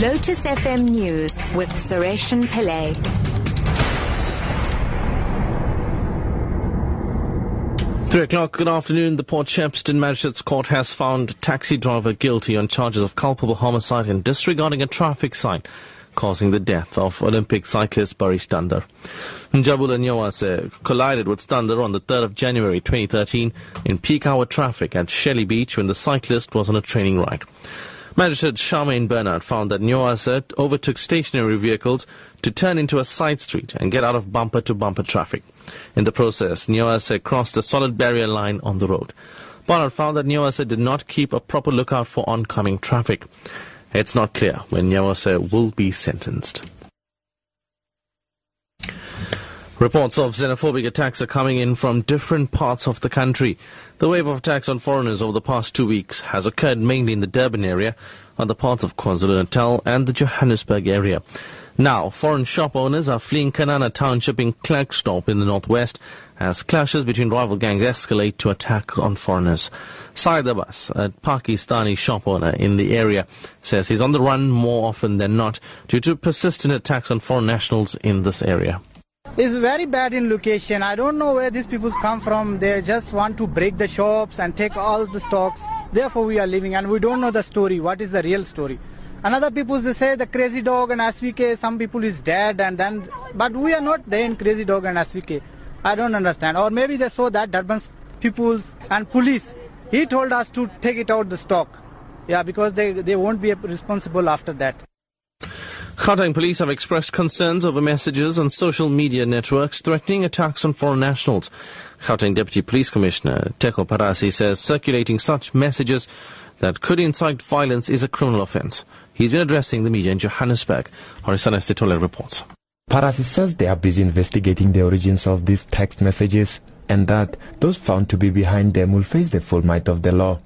Lotus FM News with Sureshan Pillay. Three o'clock, good afternoon. The Port Shepstone Magistrates Court has found taxi driver guilty on charges of culpable homicide and disregarding a traffic sign, causing the death of Olympic cyclist Burry Stander. Njabulo Nyawose collided with Stander on the 3rd of January 2013 in peak hour traffic at Shelley Beach when the cyclist was on a training ride. Magistrate Charmaine Bernard found that Nyawose overtook stationary vehicles to turn into a side street and get out of bumper-to-bumper traffic. In the process, Nyawose crossed a solid barrier line on the road. Bernard found that Nyawose did not keep a proper lookout for oncoming traffic. It's not clear when Nyawose will be sentenced. Reports of xenophobic attacks are coming in from different parts of the country. The wave of attacks on foreigners over the past two weeks has occurred mainly in the Durban area, other parts of KwaZulu-Natal and the Johannesburg area. Now, foreign shop owners are fleeing Kanana Township in Klerksdorp in the northwest as clashes between rival gangs escalate to attack on foreigners. Saeed Abbas, a Pakistani shop owner in the area, says he's on the run more often than not due to persistent attacks on foreign nationals in this area. It's very bad in location. I don't know where these people come from. They just want to break the shops and take all the stocks. Therefore, we are living and we don't know the story. What is the real story? Another people they say the crazy dog and SVK. Some people is dead and then, but we are not there in crazy dog and SVK. I don't understand. Or maybe they saw that Durban people and police. He told us to take it out the stock. Yeah, because they they won't be responsible after that. Gauteng police have expressed concerns over messages on social media networks threatening attacks on foreign nationals. Gauteng Deputy Police Commissioner Teko Parasi says circulating such messages that could incite violence is a criminal offence. He's been addressing the media in Johannesburg. Horisana Stitole reports. Parasi says they are busy investigating the origins of these text messages and that those found to be behind them will face the full might of the law.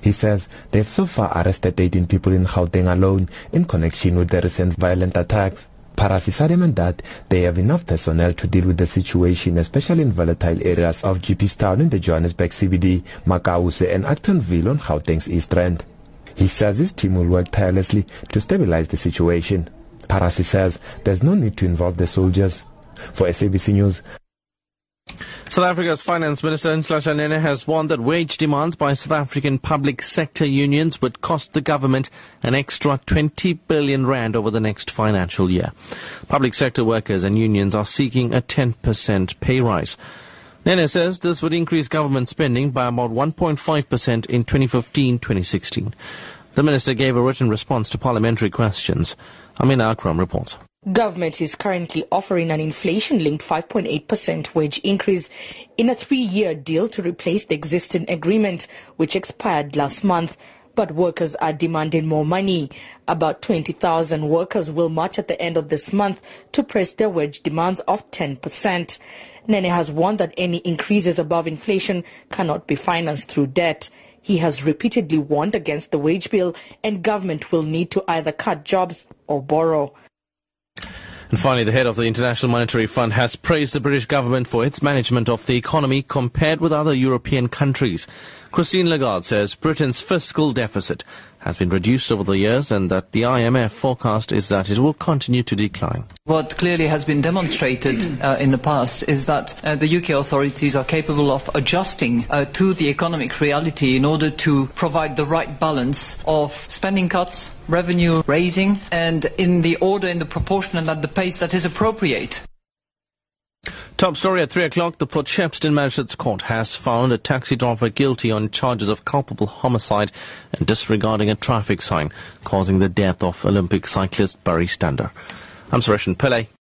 He says they've so far arrested 18 people in Gauteng alone in connection with the recent violent attacks. Parasi is adamant that they have enough personnel to deal with the situation, especially in volatile areas of Jeppestown in the Johannesburg CBD, Makause and Actonville on Gauteng's East Rand. He says his team will work tirelessly to stabilize the situation. Parasi says there's no need to involve the soldiers. For SABC News, South Africa's Finance Minister Nhlanhla Nene has warned that wage demands by South African public sector unions would cost the government an extra 20 billion rand over the next financial year. Public sector workers and unions are seeking a 10% pay rise. Nene says this would increase government spending by about 1.5% in 2015-2016. The minister gave a written response to parliamentary questions. Amina Akram reports. Government is currently offering an inflation-linked 5.8% wage increase in a three-year deal to replace the existing agreement, which expired last month. But workers are demanding more money. About 20,000 workers will march at the end of this month to press their wage demands of 10%. Nene has warned that any increases above inflation cannot be financed through debt. He has repeatedly warned against the wage bill and government will need to either cut jobs or borrow. And finally, the head of the International Monetary Fund has praised the British government for its management of the economy compared with other European countries. Christine Lagarde says Britain's fiscal deficit has been reduced over the years and that the IMF forecast is that it will continue to decline. What clearly has been demonstrated uh, in the past is that uh, the UK authorities are capable of adjusting uh, to the economic reality in order to provide the right balance of spending cuts, revenue raising, and in the order, in the proportion, and at the pace that is appropriate. Top story at 3 o'clock. The Port Shepstone Magistrates Court has found a taxi driver guilty on charges of culpable homicide and disregarding a traffic sign, causing the death of Olympic cyclist Burry Stander. I'm Sureshan Pillay.